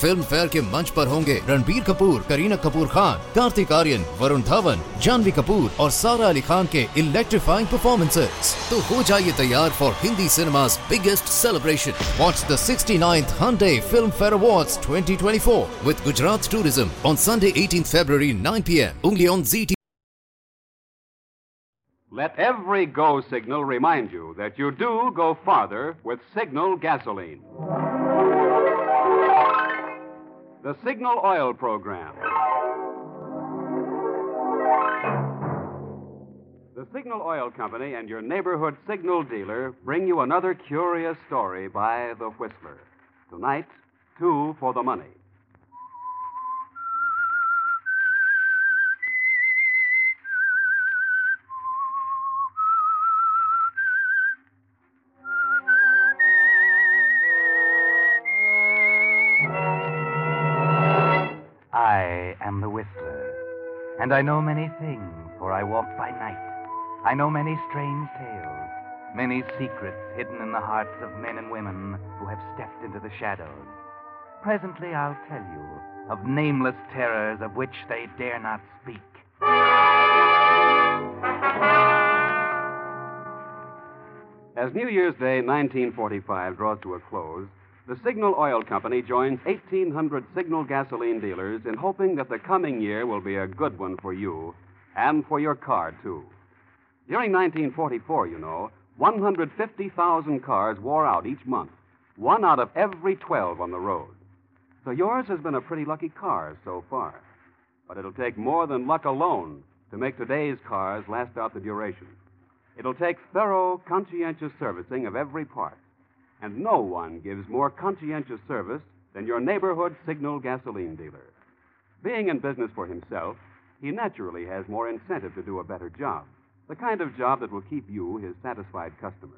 Film fair के मंच पर होंगे रणबीर कपूर, करीना कपूर खान, कार्तिक आर्यन, वरुण धवन, जानवी कपूर और सारा अली खान के इलेक्ट्रीफाइंग परफॉर्मेंसेज तो हो जाइए तैयार for Hindi cinema biggest celebration what the sixty ninth Filmfare award twenty twenty four with Gujarat tourism on Sunday eighteen February nine P M उंगली on G T Let every go signal remind you that you do go farther with signal gasoline. The Signal Oil Program. The Signal Oil Company and your neighborhood signal dealer bring you another curious story by The Whistler. Tonight, two for the money. And I know many things, for I walk by night. I know many strange tales, many secrets hidden in the hearts of men and women who have stepped into the shadows. Presently, I'll tell you of nameless terrors of which they dare not speak. As New Year's Day 1945 draws to a close, the Signal Oil Company joins 1,800 Signal gasoline dealers in hoping that the coming year will be a good one for you and for your car, too. During 1944, you know, 150,000 cars wore out each month, one out of every 12 on the road. So yours has been a pretty lucky car so far. But it'll take more than luck alone to make today's cars last out the duration. It'll take thorough, conscientious servicing of every part. And no one gives more conscientious service than your neighborhood signal gasoline dealer. Being in business for himself, he naturally has more incentive to do a better job. The kind of job that will keep you his satisfied customer.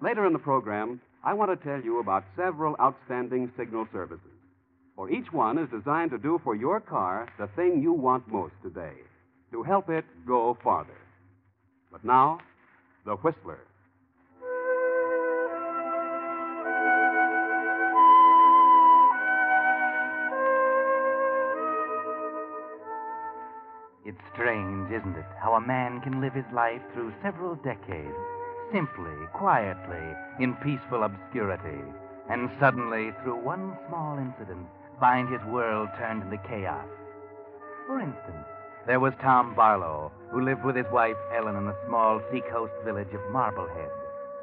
Later in the program, I want to tell you about several outstanding signal services. For each one is designed to do for your car the thing you want most today to help it go farther. But now, the Whistler. It's strange, isn't it, how a man can live his life through several decades, simply, quietly, in peaceful obscurity, and suddenly, through one small incident, find his world turned into chaos. For instance, there was Tom Barlow, who lived with his wife Ellen in the small seacoast village of Marblehead,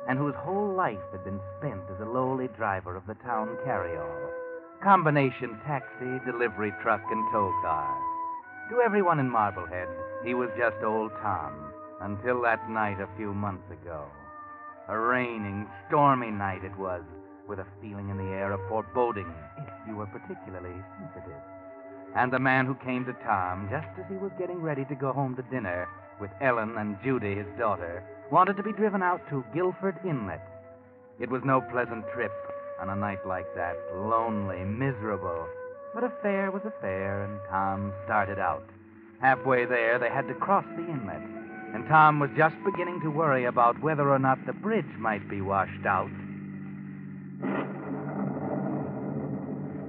and whose whole life had been spent as a lowly driver of the town carryall, combination taxi, delivery truck, and tow car. To everyone in Marblehead, he was just old Tom, until that night a few months ago. A raining, stormy night it was, with a feeling in the air of foreboding, if you were particularly sensitive. And the man who came to Tom, just as he was getting ready to go home to dinner with Ellen and Judy, his daughter, wanted to be driven out to Guilford Inlet. It was no pleasant trip on a night like that, lonely, miserable. But a fair was a fair, and Tom started out. Halfway there, they had to cross the inlet, and Tom was just beginning to worry about whether or not the bridge might be washed out.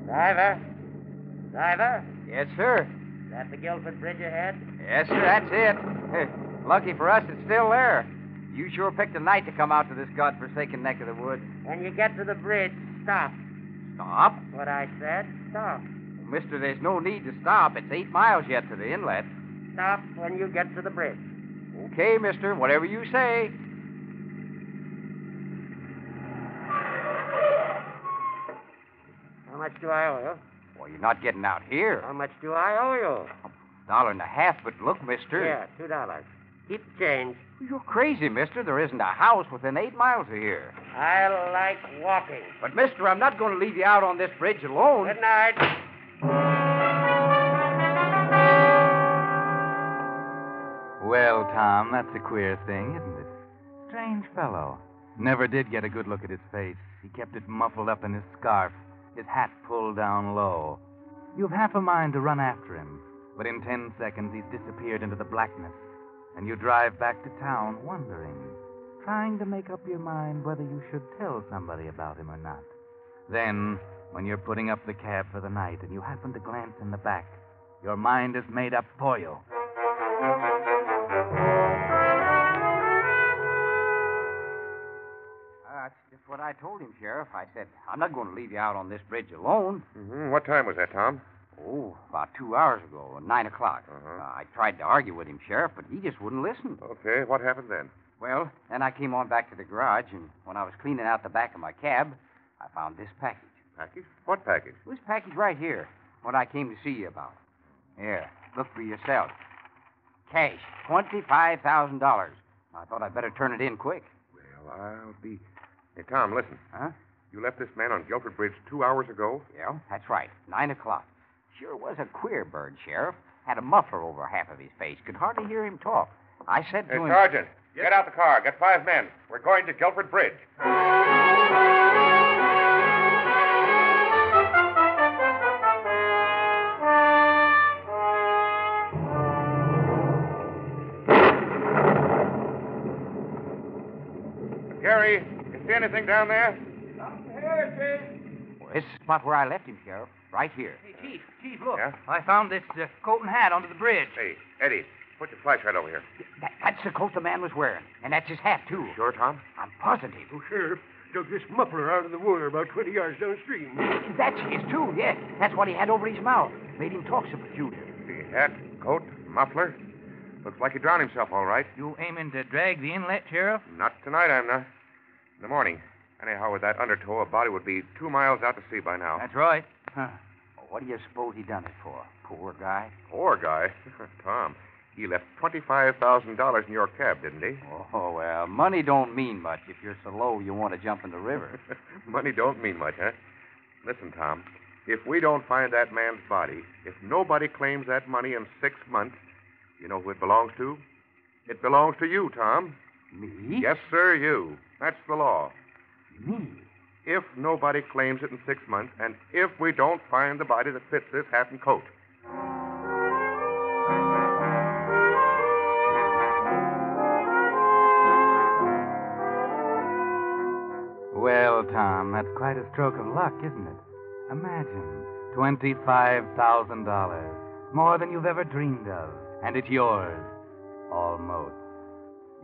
Driver? Driver? Yes, sir. Is that the Guilford Bridge ahead? Yes, sir, that's it. Lucky for us, it's still there. You sure picked a night to come out to this godforsaken neck of the woods. When you get to the bridge, stop. Stop? What I said, stop. Mister, there's no need to stop. It's eight miles yet to the inlet. Stop when you get to the bridge. Okay, mister, whatever you say. How much do I owe you? Well, you're not getting out here. How much do I owe you? A Dollar and a half, but look, mister. Yeah, two dollars. Keep the change. You're crazy, mister. There isn't a house within eight miles of here. I like walking. But, mister, I'm not going to leave you out on this bridge alone. Good night. Well, Tom, that's a queer thing, isn't it? Strange fellow. Never did get a good look at his face. He kept it muffled up in his scarf, his hat pulled down low. You've half a mind to run after him, But in ten seconds, he's disappeared into the blackness. And you drive back to town wondering, trying to make up your mind whether you should tell somebody about him or not. Then, when you're putting up the cab for the night and you happen to glance in the back, your mind is made up for you. Uh, that's just what I told him, Sheriff. I said, I'm not going to leave you out on this bridge alone. Mm-hmm. What time was that, Tom? Oh, about two hours ago, nine o'clock. Uh-huh. Uh, I tried to argue with him, Sheriff, but he just wouldn't listen. Okay, what happened then? Well, then I came on back to the garage, and when I was cleaning out the back of my cab, I found this package. Package? What package? This package right here, what I came to see you about. Here, look for yourself. Cash, twenty-five thousand dollars. I thought I'd better turn it in quick. Well, I'll be. Hey, Tom, listen. Huh? You left this man on Guilford Bridge two hours ago? Yeah, that's right. Nine o'clock. Sure was a queer bird, Sheriff. Had a muffler over half of his face. Could hardly hear him talk. I said to Hey, him. Sergeant, get out the car. Get five men. We're going to Guilford Bridge. Gary, you see anything down there? Well, this is the spot where I left him, Sheriff. Right here. Hey, Chief, Chief, look. Yeah? I found this uh, coat and hat under the bridge. Hey, Eddie, put your flashlight over here. That, that's the coat the man was wearing. And that's his hat, too. Sure, Tom? I'm positive. Oh, Sheriff, dug this muffler out of the water about 20 yards downstream. That's his, too, yes. That's what he had over his mouth. Made him talk so peculiar. The hat, coat, muffler. Looks like he drowned himself, all right. You aiming to drag the inlet, Sheriff? Not tonight, I'm not. In the morning. Anyhow, with that undertow, a body would be two miles out to sea by now. That's right. Huh. What do you suppose he done it for? Poor guy. Poor guy. Tom, he left $25,000 in your cab, didn't he? Oh, well, money don't mean much if you're so low you want to jump in the river. Money don't mean much, huh? Listen, Tom, if we don't find that man's body, if nobody claims that money in six months, you know who it belongs to? It belongs to you, Tom. Me? Yes, sir, you. That's the law. Me? If nobody claims it in six months, and if we don't find the body that fits this hat and coat. That's quite a stroke of luck, isn't it? Imagine $25,000. More than you've ever dreamed of. And it's yours. Almost.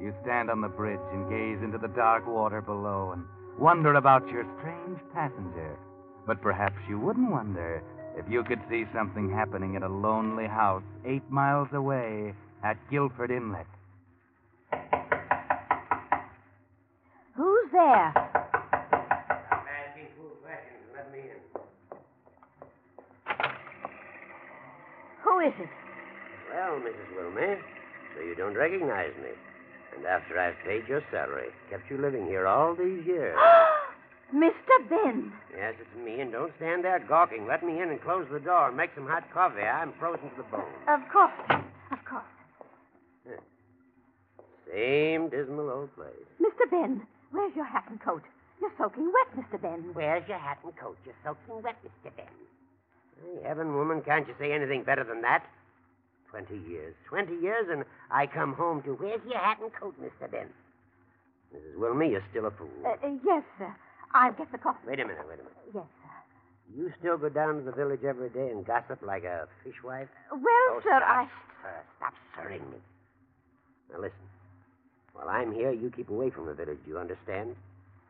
You stand on the bridge and gaze into the dark water below and wonder about your strange passenger. But perhaps you wouldn't wonder if you could see something happening at a lonely house eight miles away at Guilford Inlet. Who's there? Asking fool questions. Let me in. Who is it? Well, Mrs. Wilmey, so you don't recognize me. And after I've paid your salary, kept you living here all these years. Mr. Ben. yes, it's me, and don't stand there gawking. Let me in and close the door and make some hot coffee. I'm frozen to the bone. Of course. Of course. Same dismal old place. Mr. Ben, where's your hat and coat? You're soaking wet, Mr. Ben. Where's your hat and coat? You're soaking wet, Mr. Ben. Hey, heaven, woman, can't you say anything better than that? Twenty years. Twenty years, and I come home to where's your hat and coat, Mr. Ben? Mrs. Wilmey, you're still a fool. Uh, uh, yes, sir. I'll get the coffee. Wait a minute, wait a minute. Yes, sir. You still go down to the village every day and gossip like a fishwife? Well, oh, sir, stop, I. sir, stop sirring me. Now listen. While I'm here, you keep away from the village, do you understand?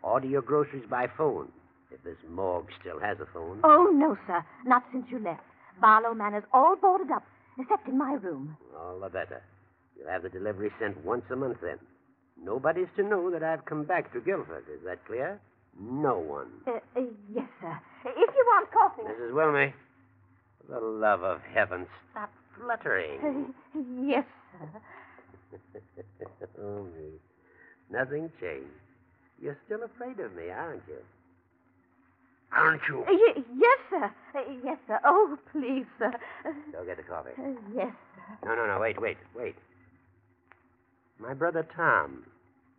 Order your groceries by phone, if this morgue still has a phone. Oh, no, sir. Not since you left. Barlow Manor's all boarded up, except in my room. All the better. You'll have the delivery sent once a month then. Nobody's to know that I've come back to Guilford. Is that clear? No one. Uh, uh, yes, sir. If you want coffee. Mrs. Wilmey, for the love of heaven, stop fluttering. Uh, yes, sir. oh, me. Nothing changed. You're still afraid of me, aren't you? Aren't you? Uh, y- yes, sir. Uh, yes, sir. Oh, please, sir. Go get the coffee. uh, yes, sir. No, no, no. Wait, wait, wait. My brother Tom.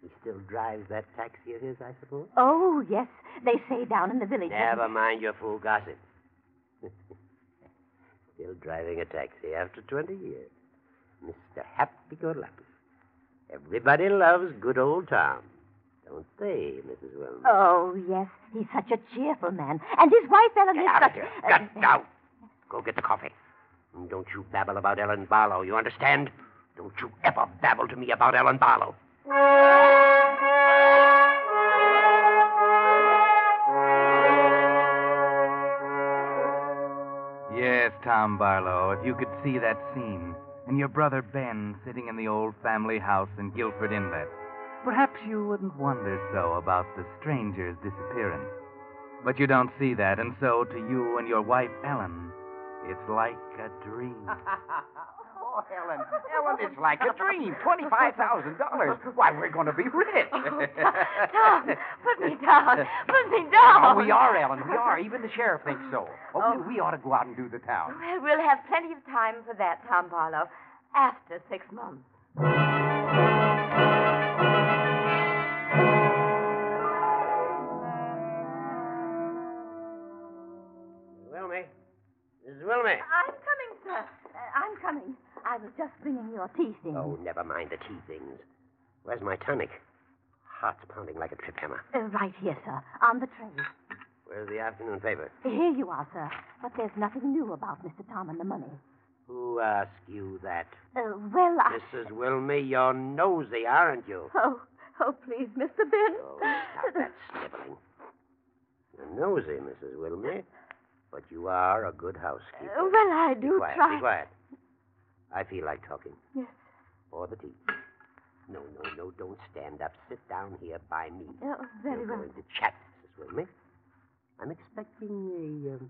He still drives that taxi of his, I suppose? Oh, yes. They say down in the village. Never mind your fool gossip. Still driving a taxi after 20 years. Mr. Happy-Go-Lucky. Everybody loves good old Tom. Don't they, Mrs. Wilmer? Oh, yes. He's such a cheerful man. And his wife, Ellen, Get is out such... of here. uh, Get out. Go get the coffee. And don't you babble about Ellen Barlow, you understand? Don't you ever babble to me about Ellen Barlow. Yes, Tom Barlow, if you could see that scene, and your brother Ben sitting in the old family house in Guilford Inlet, perhaps you wouldn't wonder so about the stranger's disappearance. But you don't see that, and so to you and your wife, Ellen, it's like a dream. Oh, Ellen, Ellen, it's like a dream. Twenty-five thousand dollars. Why, we're going to be rich. Tom, put me down. Put me down. Oh, we are, Ellen. We are. Even the sheriff thinks so. Oh, we, we ought to go out and do the town. Well, we'll have plenty of time for that, Tom Barlow, after six months. Mrs. I'm coming, sir. Uh, I'm coming. I was just bringing your tea things. Oh, never mind the tea things. Where's my tonic? Heart's pounding like a trip hammer. Uh, right here, sir, on the tray. Where's the afternoon paper? Here you are, sir. But there's nothing new about Mr. Tom and the money. Who asked you that? Uh, well, I... Mrs. Wilmy, you're nosy, aren't you? Oh, oh, please, Mr. Ben. Oh, stop that sniveling. You're nosy, Mrs. Wilmy, but you are a good housekeeper. Uh, well, I Be do quiet, try. be quiet. I feel like talking. Yes. Or the tea. No, no, no, don't stand up. Sit down here by me. Oh, very We're well. going to chat, Mrs. Wilmy. I'm expecting a um,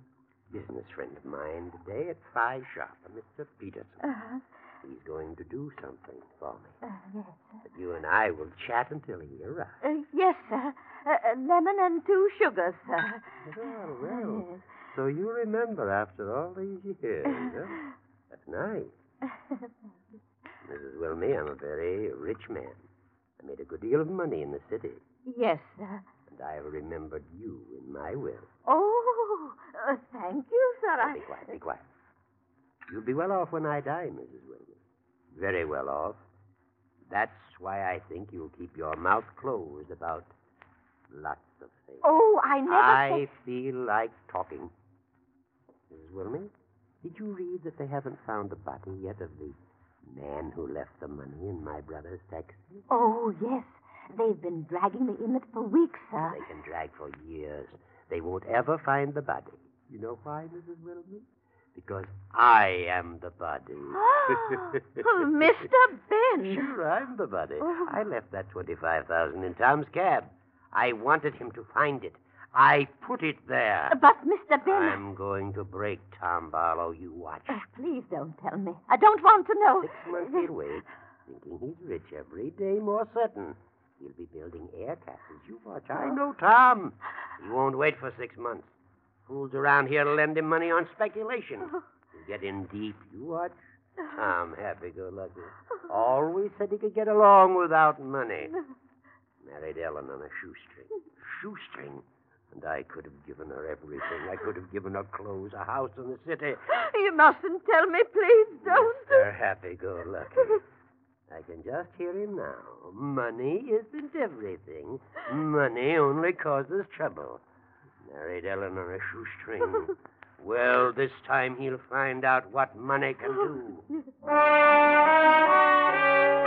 business friend of mine today at five sharp, a Mr. Peterson. Uh-huh. He's going to do something for me. Uh, yes, sir. But you and I will chat until he arrives. Uh, yes, sir. Uh, uh, lemon and two sugars, sir. Well, well. Yes. So you remember after all these years, huh? That's nice. Mrs. Wilmy, I'm a very rich man. I made a good deal of money in the city, yes, sir. and I have remembered you in my will. Oh, uh, thank you, sir. Now, I... be quiet, be quiet. You'll be well off when I die, Mrs. Wilmy. Very well off. That's why I think you'll keep your mouth closed about lots of things. Oh, I never. I feel like talking. Wilmy, did you read that they haven't found the body yet of the man who left the money in my brother's taxi? Oh, yes. They've been dragging the inlet for weeks, sir. They can drag for years. They won't ever find the body. You know why, Mrs. Wilmy? Because I am the body. Oh, Mr. Ben. Sure, I'm the body. Oh. I left that twenty-five thousand in Tom's cab. I wanted him to find it. I put it there. Uh, but, Mr. Ben. I'm going to break Tom Barlow. You watch. Oh, please don't tell me. I don't want to know. Six months he'll wait, thinking he's rich every day more certain. He'll be building air castles. You watch. I know Tom. He won't wait for six months. Fools around here to lend him money on speculation. He'll get in deep. You watch. Tom, happy-go-lucky. Always said he could get along without money. Married Ellen on a shoestring. Shoestring. And I could have given her everything. I could have given her clothes, a house in the city. You mustn't tell me, please don't. Mr. Happy-go-lucky. I can just hear him now. Money isn't everything. Money only causes trouble. Married Ellen on a shoestring. well, this time he'll find out what money can do.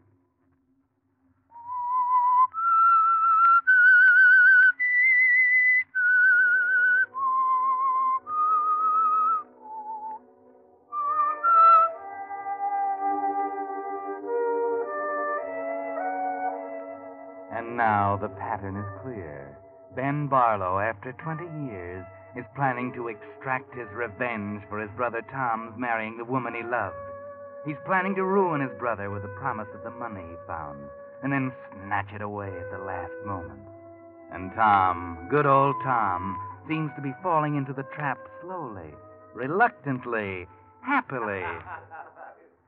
Pattern is clear. Ben Barlow, after 20 years, is planning to extract his revenge for his brother Tom's marrying the woman he loved. He's planning to ruin his brother with the promise of the money he found, and then snatch it away at the last moment. And Tom, good old Tom, seems to be falling into the trap slowly, reluctantly, happily.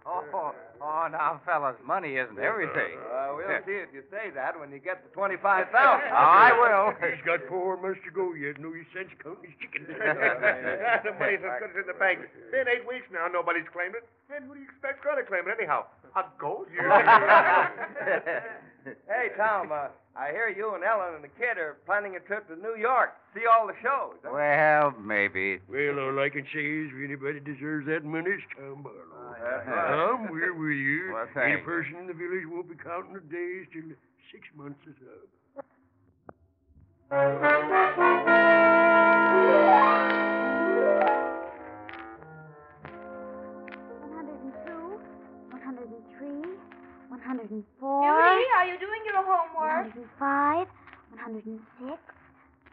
Oh, oh, now, fellas, money isn't everything. Uh, we'll see if you say that when you get the 25000 Oh, I will. He's got four months to go yet. No use sense counting his chickens. the money's as good as in the bank. Been eight weeks now. Nobody's claimed it. And who do you expect's going to claim it anyhow? A ghost? hey, Tom, uh, I hear you and Ellen and the kid are planning a trip to New York. See all the shows. huh? Well, maybe. well, all I can say is if anybody deserves that money, it's Tom Barlow. that's right. Tom, we're with you. Well, Any thanks. person in the village won't be counting the days till six months is up. One hundred and two, one hundred and three, one hundred and four. Judy, are you doing your homework? hundred and five, one hundred and six,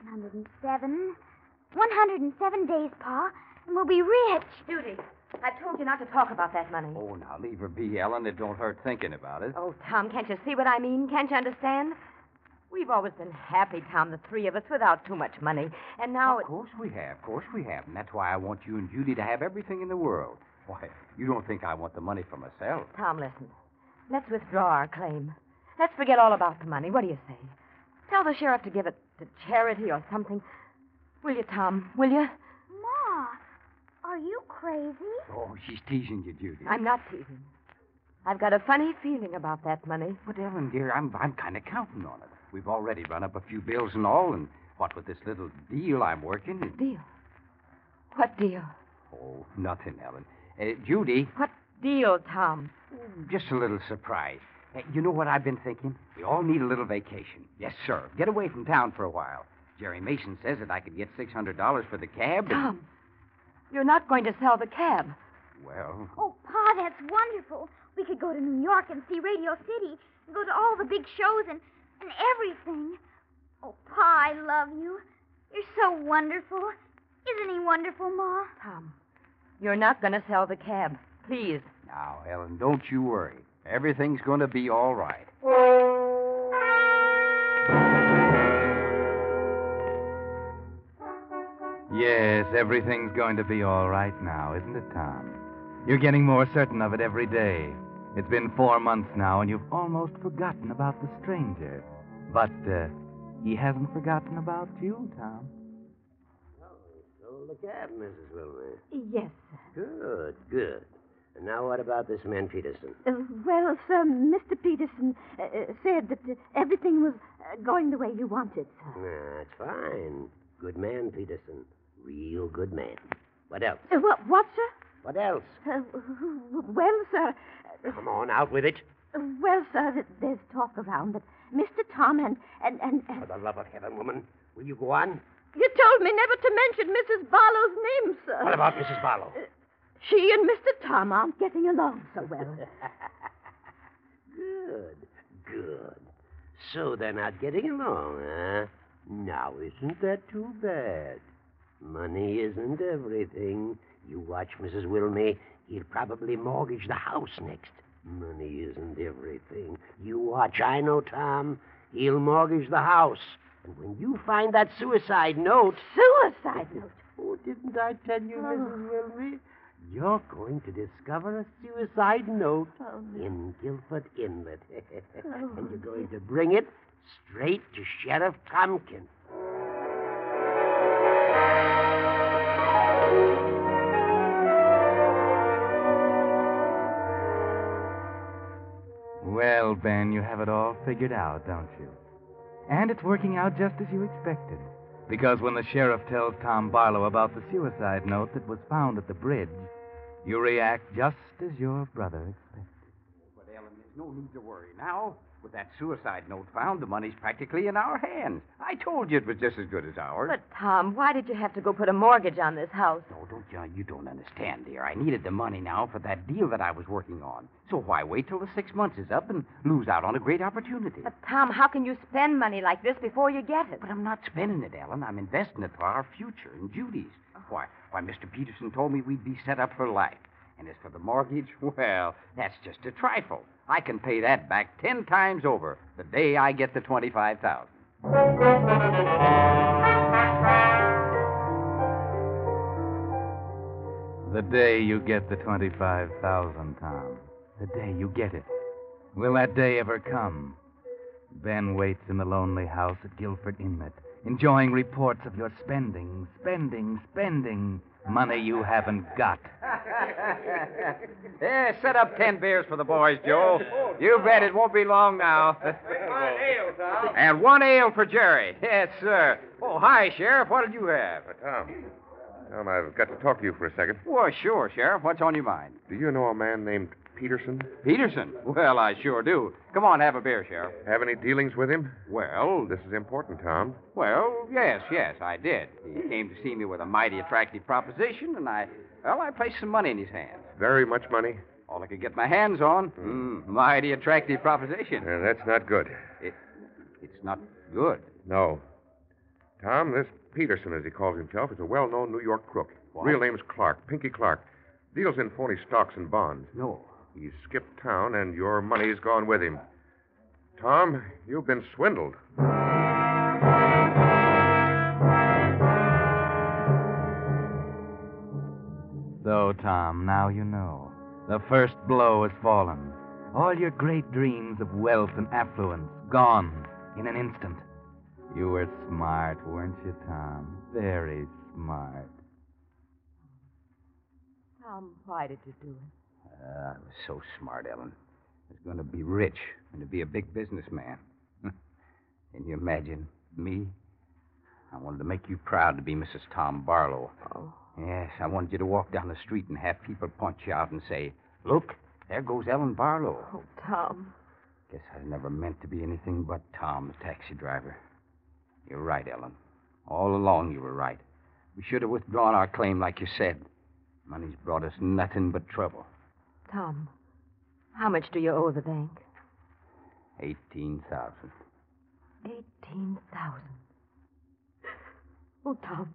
one hundred and seven. One hundred and seven days, Pa, and we'll be rich. Judy, I told you not to talk about that money. Oh, now leave her be, Ellen. It don't hurt thinking about it. Oh, Tom, can't you see what I mean? Can't you understand? We've always been happy, Tom, the three of us, without too much money. And now Of it... course we have. Of course we have. And that's why I want you and Judy to have everything in the world. Why, you don't think I want the money for myself. Tom, listen. Let's withdraw our claim. Let's forget all about the money. What do you say? Tell the sheriff to give it to charity or something. Will you, Tom? Will you? Ma, are you crazy? Oh, she's teasing you, Judy. I'm not teasing. I've got a funny feeling about that money. But, Ellen, dear, I'm, I'm kind of counting on it. We've already run up a few bills and all, and what with this little deal I'm working. It... Deal. What deal? Oh, nothing, Ellen. Uh, Judy, What deal, Tom? just a little surprise. Uh, you know what I've been thinking? We all need a little vacation. Yes, sir. Get away from town for a while. Jerry Mason says that I could get $600 for the cab. and- Tom, you're not going to sell the cab. Well, Oh, Pa, that's wonderful. We could go to New York and see Radio City and go to all the big shows and, and everything. Oh, Pa, I love you. You're so wonderful. Isn't he wonderful, Ma? Tom, you're not going to sell the cab. Please. now, Ellen, don't you worry. Everything's going to be all right. Yes, everything's going to be all right now, isn't it, Tom? You're getting more certain of it every day. It's been four months now, and you've almost forgotten about the stranger. But uh, he hasn't forgotten about you, Tom. Oh, he sold the cab, Mrs. Wilmer. Yes. sir. Good, good. And now what about this man Peterson? Uh, well, sir, Mr. Peterson uh, uh, said that uh, everything was uh, going the way you wanted, sir. That's fine. Good man, Peterson. Real good man. What else? Uh, what, what, sir? What else? Uh, well, sir. Come on, out with it. Well, sir, there's talk around that Mr. Tom and and and, and For the love of heaven, woman, will you go on? you told me never to mention Mrs. Barlow's name, sir. What about Mrs. Barlow? She and Mr. Tom aren't getting along so well. good, good. So they're not getting along, huh? Now, isn't that too bad? Money isn't everything. You watch Mrs. Wilmey. He'll probably mortgage the house next. Money isn't everything. You watch. I know, Tom. He'll mortgage the house. And when you find that suicide note. Suicide note. Oh, didn't I tell you, Mrs. Oh. Wilmey? You're going to discover a suicide note Oh, in Guilford Inlet. Oh. and you're going to bring it straight to Sheriff Tompkins. Well, Ben, you have it all figured out, don't you? And it's working out just as you expected. Because when the sheriff tells Tom Barlow about the suicide note that was found at the bridge, you react just as your brother expected. But, Ellen, there's no need to worry now. With that suicide note found, the money's practically in our hands. I told you it was just as good as ours. But, Tom, why did you have to go put a mortgage on this house? No, don't you? You don't understand, dear. I needed the money now for that deal that I was working on. So why wait till the six months is up and lose out on a great opportunity? But, Tom, how can you spend money like this before you get it? But I'm not spending it, Ellen. I'm investing it for our future and Judy's. Oh. Why, why, Mr. Peterson told me we'd be set up for life. And as for the mortgage, well, that's just a trifle. I can pay that back ten times over the day I get the twenty-five thousand. The day you get the twenty-five thousand, Tom. The day you get it. Will that day ever come? Ben waits in the lonely house at Guilford Inlet, enjoying reports of your spending, spending, spending money you haven't got. yeah, set up ten beers for the boys, Joe. You bet it won't be long now. One ale, Tom. and one ale for Jerry. Yes, sir. Oh, hi, Sheriff. What did you have? Uh, Tom. Tom, I've got to talk to you for a second. Well, sure, Sheriff. What's on your mind? Do you know a man named Peterson? Peterson? Well, I sure do. Come on, have a beer, Sheriff. Have any dealings with him? Well, This is important, Tom. well, yes, yes, I did. He came to see me with a mighty attractive proposition, and I, well, I placed some money in his hands. Very much money? All I could get my hands on. Mm, mighty attractive proposition. Uh, that's not good. It, it's not good. No. Tom, this Peterson, as he calls himself, is a well known New York crook. What? Real name's Clark, Pinky Clark. Deals in phony stocks and bonds. No. He's skipped town, and your money's gone with him. Tom, you've been swindled. So, Tom, now you know. The first blow has fallen. All your great dreams of wealth and affluence gone in an instant. You were smart, weren't you, Tom? Very smart. Tom, why did you do it? Uh, I was so smart, Ellen. I was going to be rich and to be a big businessman. Can you imagine me? I wanted to make you proud to be Mrs. Tom Barlow. Oh. Yes, I wanted you to walk down the street and have people point you out and say, Look, there goes Ellen Barlow. Oh, Tom. Guess I never meant to be anything but Tom, the taxi driver. You're right, Ellen. All along you were right. We should have withdrawn our claim like you said. Money's brought us nothing but trouble. Tom, how much do you owe the bank? Eighteen thousand. Eighteen thousand. Oh, Tom.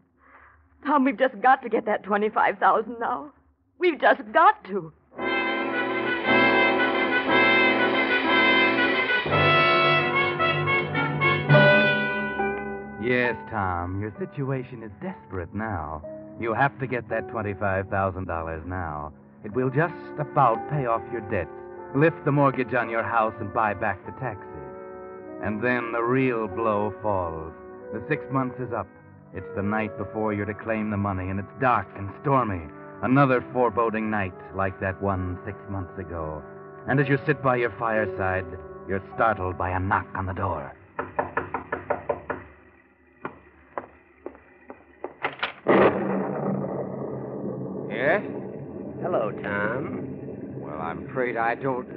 Tom, we've just got to get that twenty-five thousand now. We've just got to. Yes, Tom, your situation is desperate now. You have to get that $25,000 now. It will just about pay off your debts, lift the mortgage on your house, and buy back the taxi. And then the real blow falls. The six months is up. It's the night before you're to claim the money, and it's dark and stormy. Another foreboding night like that one six months ago. And as you sit by your fireside, you're startled by a knock on the door. Yes? Hello, Tom. Well, I'm afraid I don't.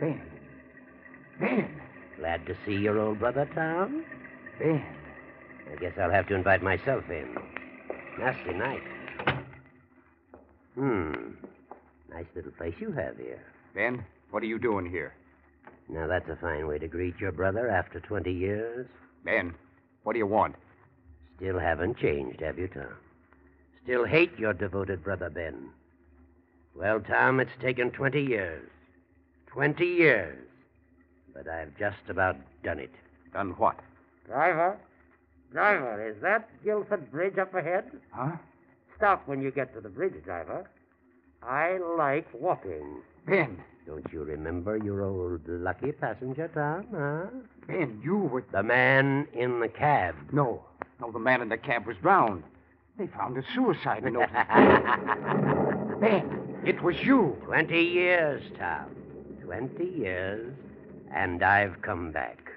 Ben. Ben. Glad to see your old brother, Tom. Ben. I guess I'll have to invite myself in. Nasty night. Hmm. Nice little place you have here. Ben, what are you doing here? Now, that's a fine way to greet your brother after 20 years. Ben, what do you want? Still haven't changed, have you, Tom? Still hate your devoted brother, Ben. Well, Tom, it's taken 20 years. 20 years. But I've just about done it. Done what? Driver? Driver, is that Guilford Bridge up ahead? Huh? Stop when you get to the bridge, driver. I like walking. Ben. Don't you remember your old lucky passenger, Tom, huh? Ben, you were. The man in the cab. No. No, the man in the cab was drowned. They found a suicide note. ben, it was you. Twenty years, Tom. Twenty years, and I've come back.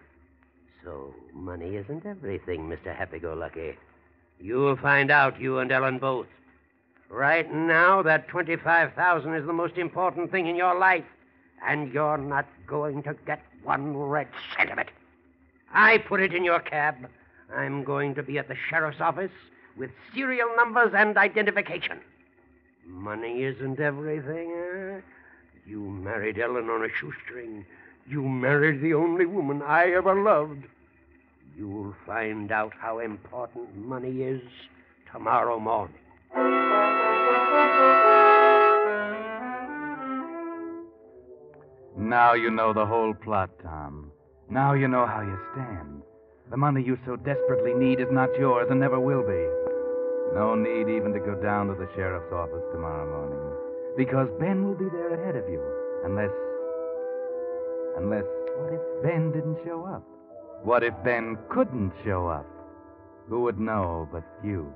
So, money isn't everything, Mr. Happy Go Lucky. You'll find out, you and Ellen both. Right now, that 25000 is the most important thing in your life, and you're not going to get one red cent of it. I put it in your cab. I'm going to be at the sheriff's office with serial numbers and identification. Money isn't everything, eh? You married Ellen on a shoestring. You married the only woman I ever loved. You'll find out how important money is tomorrow morning. Now you know the whole plot, Tom. Now you know how you stand. The money you so desperately need is not yours and never will be. No need even to go down to the sheriff's office tomorrow morning. Because Ben will be there ahead of you. Unless. Unless. What if Ben didn't show up? What if Ben couldn't show up? Who would know but you?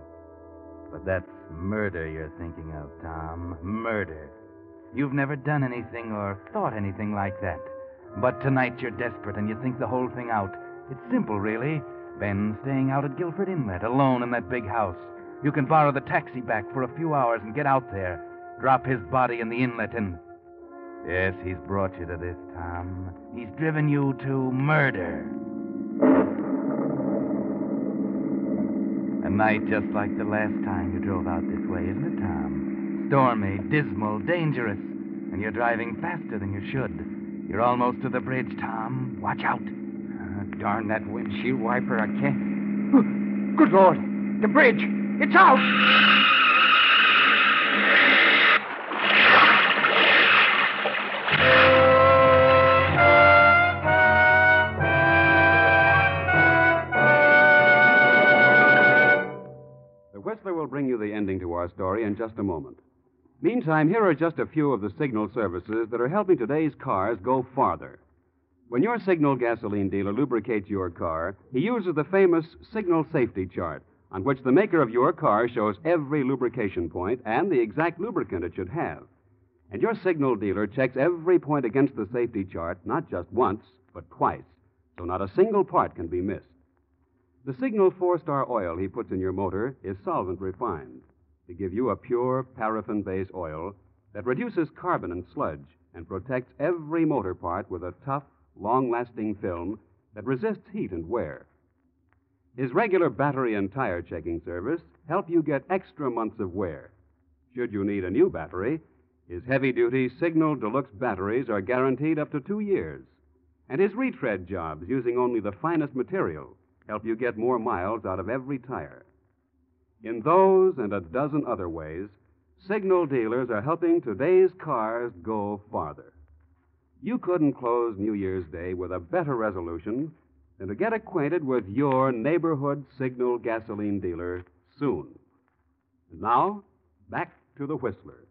But that's murder you're thinking of, Tom. Murder. You've never done anything or thought anything like that. But tonight you're desperate and you think the whole thing out. It's simple, really. Ben staying out at Guilford Inlet, alone in that big house. You can borrow the taxi back for a few hours and get out there. Drop his body in the inlet and. Yes, he's brought you to this, Tom. He's driven you to murder. A night just like the last time you drove out this way, isn't it, Tom? Stormy, dismal, dangerous. And you're driving faster than you should. You're almost to the bridge, Tom. Watch out. Uh, darn that windshield wiper. I can't. Good Lord. The bridge. It's out. The Whistler will bring you the ending to our story in just a moment. Meantime, here are just a few of the signal services that are helping today's cars go farther. When your signal gasoline dealer lubricates your car, he uses the famous signal safety chart, on which the maker of your car shows every lubrication point and the exact lubricant it should have. And your signal dealer checks every point against the safety chart, not just once, but twice, so not a single part can be missed. The Signal four star oil he puts in your motor is solvent refined to give you a pure paraffin based oil that reduces carbon and sludge and protects every motor part with a tough, long lasting film that resists heat and wear. His regular battery and tire checking service help you get extra months of wear. Should you need a new battery, his heavy duty Signal Deluxe batteries are guaranteed up to two years. And his retread jobs, using only the finest material, help you get more miles out of every tire. In those and a dozen other ways, Signal dealers are helping today's cars go farther. You couldn't close New Year's Day with a better resolution than to get acquainted with your neighborhood Signal gasoline dealer soon. And now, back to the Whistler.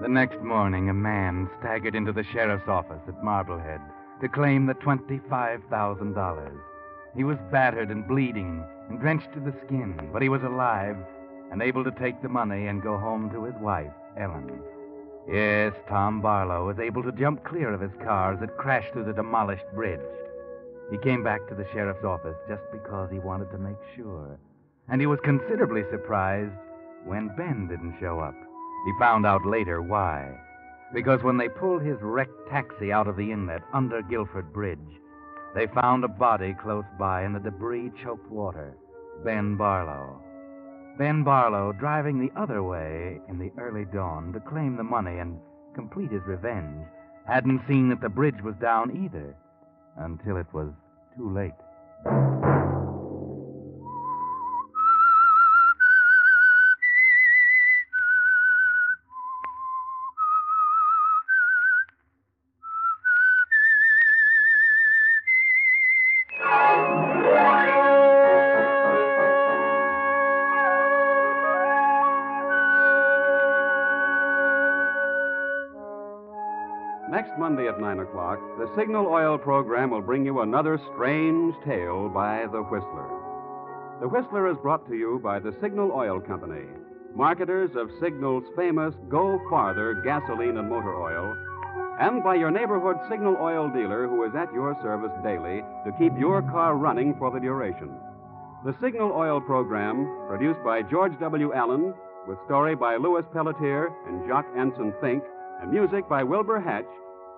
The next morning, a man staggered into the sheriff's office at Marblehead to claim the $25,000. He was battered and bleeding and drenched to the skin, but he was alive and able to take the money and go home to his wife, Ellen. Yes, Tom Barlow was able to jump clear of his car as it crashed through the demolished bridge. He came back to the sheriff's office just because he wanted to make sure. And he was considerably surprised when Ben didn't show up. He found out later why. Because when they pulled his wrecked taxi out of the inlet under Guilford Bridge, they found a body close by in the debris choked water Ben Barlow. Ben Barlow driving the other way in the early dawn to claim the money and complete his revenge hadn't seen that the bridge was down either until it was too late. The Signal Oil program will bring you another strange tale by The Whistler. The Whistler is brought to you by the Signal Oil Company, marketers of Signal's famous Go Farther gasoline and motor oil, and by your neighborhood Signal Oil dealer who is at your service daily to keep your car running for the duration. The Signal Oil program, produced by George W. Allen, with story by Louis Pelletier and Jacques Anson Fink, and music by Wilbur Hatch,